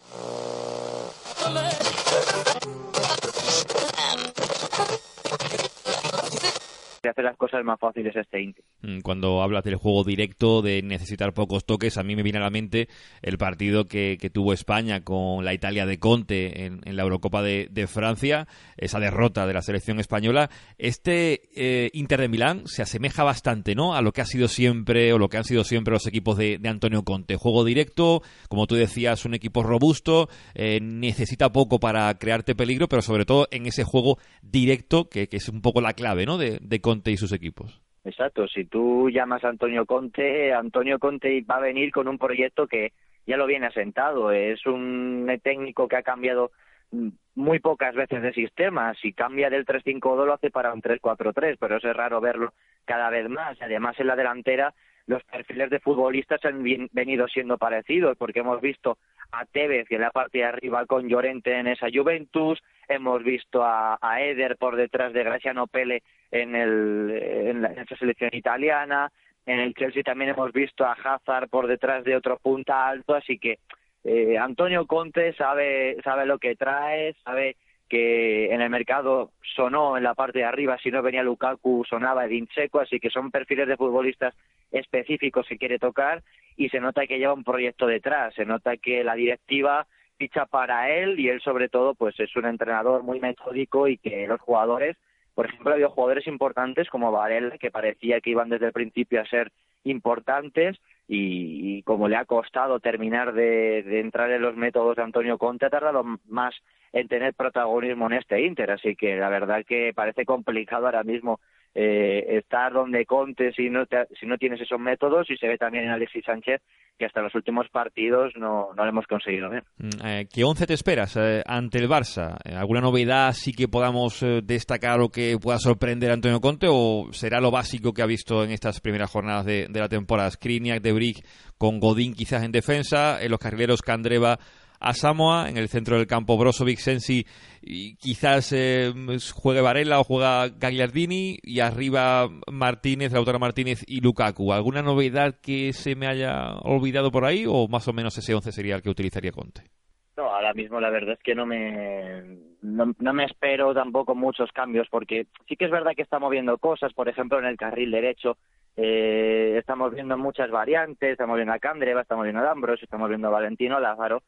Uh... de hacer las cosas más fáciles este Inter. Mm, cuando hablas del juego directo, de necesitar pocos toques, a mí me viene a la mente el partido que, tuvo España con la Italia de Conte en, la Eurocopa de, Francia, esa derrota de la selección española. Este eh, Inter de Milán se asemeja bastante ¿no? a lo que ha sido siempre o lo que han sido siempre los equipos de, Antonio Conte. Juego directo, como tú decías, un equipo robusto, eh, necesita poco para crearte peligro, pero sobre todo en ese juego directo que, es un poco la clave ¿no? de, de Conte y sus equipos. Exacto, si tú llamas a Antonio Conte, Antonio Conte va a venir con un proyecto que ya lo viene asentado, es un técnico que ha cambiado muy pocas veces de sistema, si cambia del 3-5-2 lo hace para un 3-4-3, pero eso es raro verlo cada vez más, además en la delantera los perfiles de futbolistas han venido siendo parecidos, porque hemos visto a Tevez en la parte de arriba con Llorente en esa Juventus, hemos visto a, Eder por detrás de Graciano Pele en, el, en, esa selección italiana, en el Chelsea también hemos visto a Hazard por detrás de otro punta alto, así que eh, Antonio Conte sabe, sabe lo que trae, sabe que en el mercado sonó en la parte de arriba, si no venía Lukaku sonaba Edin Checo, así que son perfiles de futbolistas específicos que quiere tocar. Y se nota que lleva un proyecto detrás, se nota que la directiva ficha para él y él sobre todo pues es un entrenador muy metódico y que los jugadores, por ejemplo, había jugadores importantes como Varela que parecía que iban desde el principio a ser importantes y, como le ha costado terminar de, de, entrar en los métodos de Antonio Conte, ha tardado más en tener protagonismo en este Inter, así que la verdad que parece complicado ahora mismo eh, estar donde Conte si no, si no tienes esos métodos y se ve también en Alexis Sánchez que hasta los últimos partidos no, lo hemos conseguido ver. Mm, eh, ¿Qué once te esperas eh, ante el Barça? ¿Alguna novedad sí que podamos destacar o que pueda sorprender a Antonio Conte o será lo básico que ha visto en estas primeras jornadas de, la temporada? Skriniak, De Brick con Godín quizás en defensa, en los carrileros Candreva a Samoa, en el centro del campo Brozovic, Sensi y quizás eh, juegue Varela o juega Gagliardini y arriba Martínez, Lautaro Martínez y Lukaku. ¿Alguna novedad que se me haya olvidado por ahí o más o menos ese 11 sería el que utilizaría Conte? No, ahora mismo la verdad es que no me no, me espero tampoco muchos cambios porque sí que es verdad que está moviendo cosas, por ejemplo en el carril derecho eh, estamos viendo muchas variantes, estamos viendo a Candreva, estamos viendo a Ambros, estamos viendo a Valentino Lázaro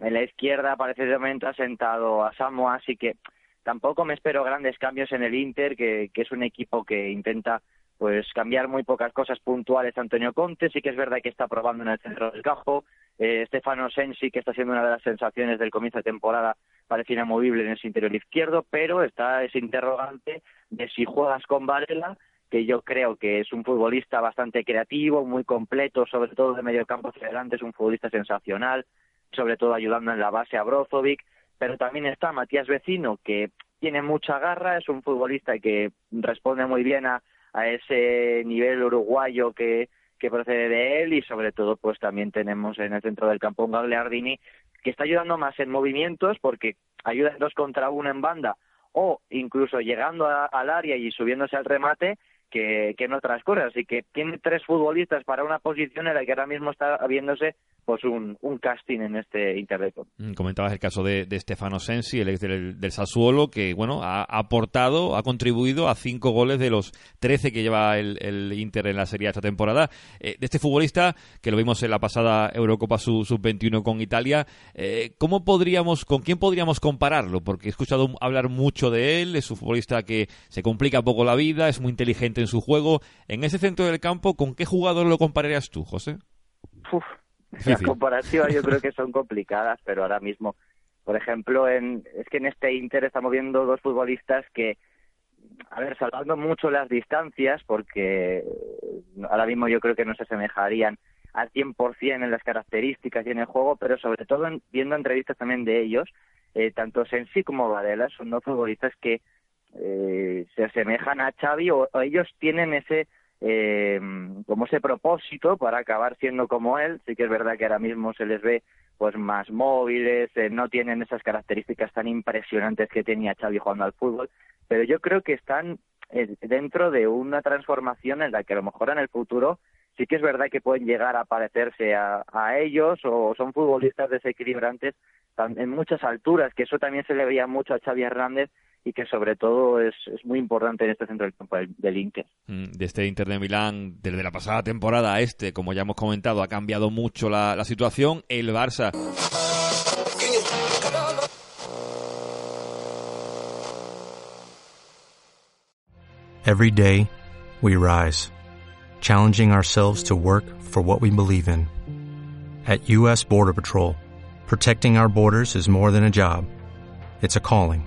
en la izquierda parece de momento ha sentado a Samoa, así que tampoco me espero grandes cambios en el Inter, que, es un equipo que intenta pues cambiar muy pocas cosas puntuales Antonio Conte, sí que es verdad que está probando en el centro del campo, eh, Stefano Sensi, que está siendo una de las sensaciones del comienzo de temporada, parece inamovible en ese interior izquierdo, pero está ese interrogante de si juegas con Varela, que yo creo que es un futbolista bastante creativo, muy completo, sobre todo de medio campo hacia adelante, es un futbolista sensacional, sobre todo ayudando en la base a Brozovic, pero también está Matías Vecino, que tiene mucha garra, es un futbolista que responde muy bien a, a ese nivel uruguayo que, que procede de él y sobre todo pues también tenemos en el centro del campo un Gagliardini que está ayudando más en movimientos porque ayuda en dos contra uno en banda o incluso llegando al área y subiéndose al remate que, que en otras cosas. Así que tiene tres futbolistas para una posición en la que ahora mismo está viéndose pues un, un casting en este Interreto. Mm, comentabas el caso de, Stefano Sensi, el ex del, Sassuolo, que bueno ha aportado, ha contribuido a cinco goles de los trece que lleva el, el, Inter en la serie esta temporada. Eh, de este futbolista, que lo vimos en la pasada Eurocopa Sub-21 con Italia, eh, ¿cómo podríamos, con quién podríamos compararlo? Porque he escuchado hablar mucho de él, es un futbolista que se complica poco la vida, es muy inteligente en su juego. En ese centro del campo, ¿con qué jugador lo compararías tú, José? Uf las comparativas yo creo que son complicadas, pero ahora mismo, por ejemplo, en, es que en este Inter estamos viendo dos futbolistas que, a ver, salvando mucho las distancias, porque ahora mismo yo creo que no se asemejarían al 100% en las características y en el juego, pero sobre todo viendo entrevistas también de ellos, eh, tanto Sensi como Varela son dos futbolistas que eh, se asemejan a Xavi o, ellos tienen ese eh, como ese propósito para acabar siendo como él. Sí que es verdad que ahora mismo se les ve pues más móviles, eh, no tienen esas características tan impresionantes que tenía Xavi jugando al fútbol, pero yo creo que están eh, dentro de una transformación en la que a lo mejor en el futuro sí que es verdad que pueden llegar a parecerse a, a ellos o son futbolistas desequilibrantes en muchas alturas, que eso también se le veía mucho a Xavi Hernández y que sobre todo es, es muy importante en este centro del campo del, Inter. Mm, de este Inter de Milán, desde la pasada temporada a este, como ya hemos comentado, ha cambiado mucho la, la situación. El Barça. Every day, we rise, challenging ourselves to work for what we believe in. At U.S. Border Patrol, protecting our borders is more than a job, it's a calling.